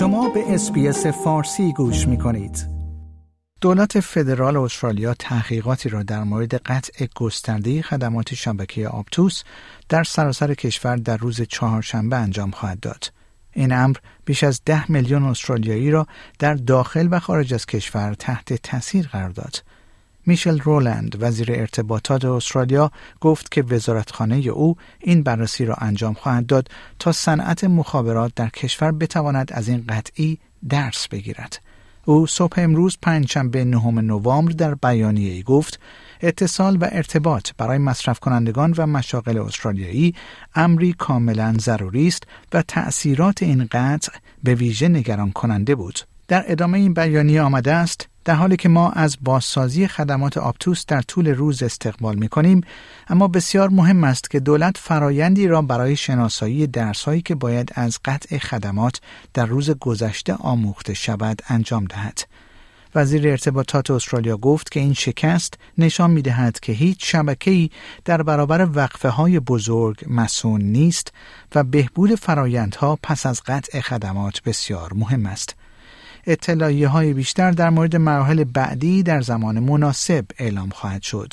شما به SBS فارسی گوش می کنید. دولت فدرال استرالیا تحقیقاتی را در مورد قطع گسترده خدمات شبکه اپتوس در سراسر کشور در روز چهارشنبه انجام خواهد داد. این امر بیش از ده میلیون استرالیایی را در داخل و خارج از کشور تحت تاثیر قرار داد. میشل رولند وزیر ارتباطات استرالیا گفت که وزارتخانه او این بررسی را انجام خواهد داد تا صنعت مخابرات در کشور بتواند از این قطعی درس بگیرد. او صبح امروز پنجشنبه نهم نوامبر در بیانیه ای گفت اتصال و ارتباط برای مصرف کنندگان و مشاغل استرالیایی امری کاملا ضروری است و تأثیرات این قطع به ویژه نگران کننده بود. در ادامه این بیانیه آمده است در حالی که ما از بازسازی خدمات آپتوس در طول روز استقبال می کنیم اما بسیار مهم است که دولت فرایندی را برای شناسایی درسهایی که باید از قطع خدمات در روز گذشته آموخته شود انجام دهد. وزیر ارتباطات استرالیا گفت که این شکست نشان می دهد که هیچ شبکه‌ای در برابر وقفه های بزرگ مسون نیست و بهبود فرایندها پس از قطع خدمات بسیار مهم است. اطلاعیه های بیشتر در مورد مراحل بعدی در زمان مناسب اعلام خواهد شد.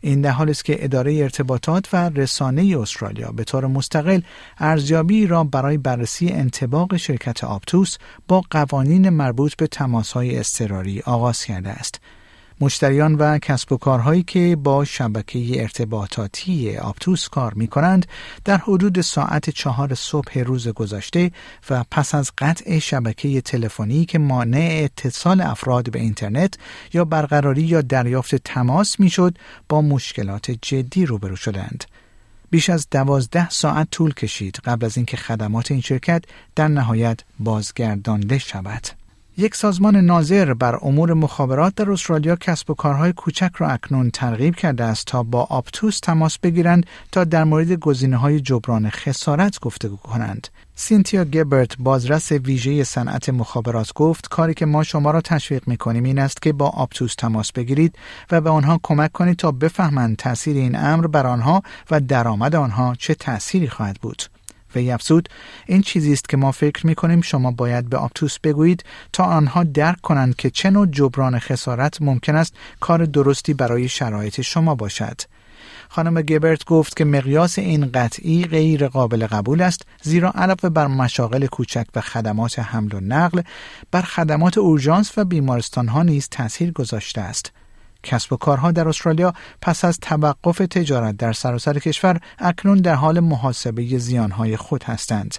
این در حال است که اداره ارتباطات و رسانه استرالیا به طور مستقل ارزیابی را برای بررسی انتباق شرکت آپتوس با قوانین مربوط به تماسهای اضطراری آغاز کرده است. مشتریان و کسب و کارهایی که با شبکه ارتباطاتی آپتوس کار می کنند در حدود ساعت چهار صبح روز گذشته و پس از قطع شبکه تلفنی که مانع اتصال افراد به اینترنت یا برقراری یا دریافت تماس می‌شد با مشکلات جدی روبرو شدند. بیش از دوازده ساعت طول کشید قبل از اینکه خدمات این شرکت در نهایت بازگردانده شود. یک سازمان ناظر بر امور مخابرات در استرالیا کسب و کارهای کوچک را اکنون ترغیب کرده است تا با آپتوس تماس بگیرند تا در مورد گزینه های جبران خسارت گفتگو کنند. سینتیا گبرت بازرس ویژه صنعت مخابرات گفت کاری که ما شما را تشویق می کنیم این است که با آپتوس تماس بگیرید و به آنها کمک کنید تا بفهمند تاثیر این امر بر آنها و درآمد آنها چه تأثیری خواهد بود. وی افزود این چیزی است که ما فکر می کنیم شما باید به آپتوس بگویید تا آنها درک کنند که چه نوع جبران خسارت ممکن است کار درستی برای شرایط شما باشد. خانم گبرت گفت که مقیاس این قطعی غیر قابل قبول است زیرا علاوه بر مشاغل کوچک و خدمات حمل و نقل بر خدمات اورژانس و بیمارستان ها نیز تاثیر گذاشته است کسب و کارها در استرالیا پس از توقف تجارت در سراسر کشور اکنون در حال محاسبه زیانهای خود هستند.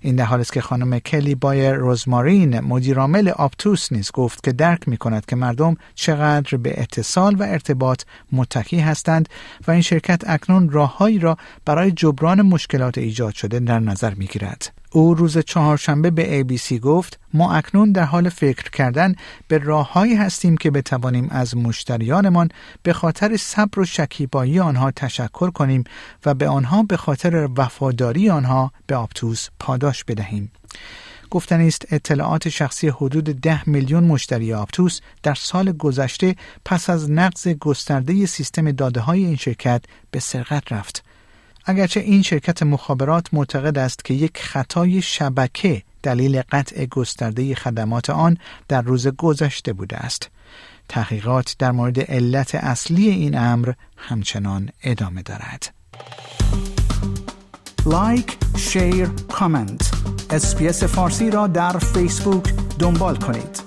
این در حال است که خانم کلی بایر روزمارین مدیرعامل آپتوس نیز گفت که درک می کند که مردم چقدر به اتصال و ارتباط متکی هستند و این شرکت اکنون راههایی را برای جبران مشکلات ایجاد شده در نظر می گیرد. او روز چهارشنبه به ABC گفت ما اکنون در حال فکر کردن به راههایی هستیم که بتوانیم از مشتریانمان به خاطر صبر و شکیبایی آنها تشکر کنیم و به آنها به خاطر وفاداری آنها به آپتوس پاداش بدهیم. گفتنی است اطلاعات شخصی حدود ده میلیون مشتری آپتوس در سال گذشته پس از نقض گسترده سیستم داده های این شرکت به سرقت رفت. اگرچه این شرکت مخابرات معتقد است که یک خطای شبکه دلیل قطع گسترده خدمات آن در روز گذشته بوده است. تحقیقات در مورد علت اصلی این امر همچنان ادامه دارد. لایک، share، کامنت. SBS فارسی را در فیسبوک دنبال کنید.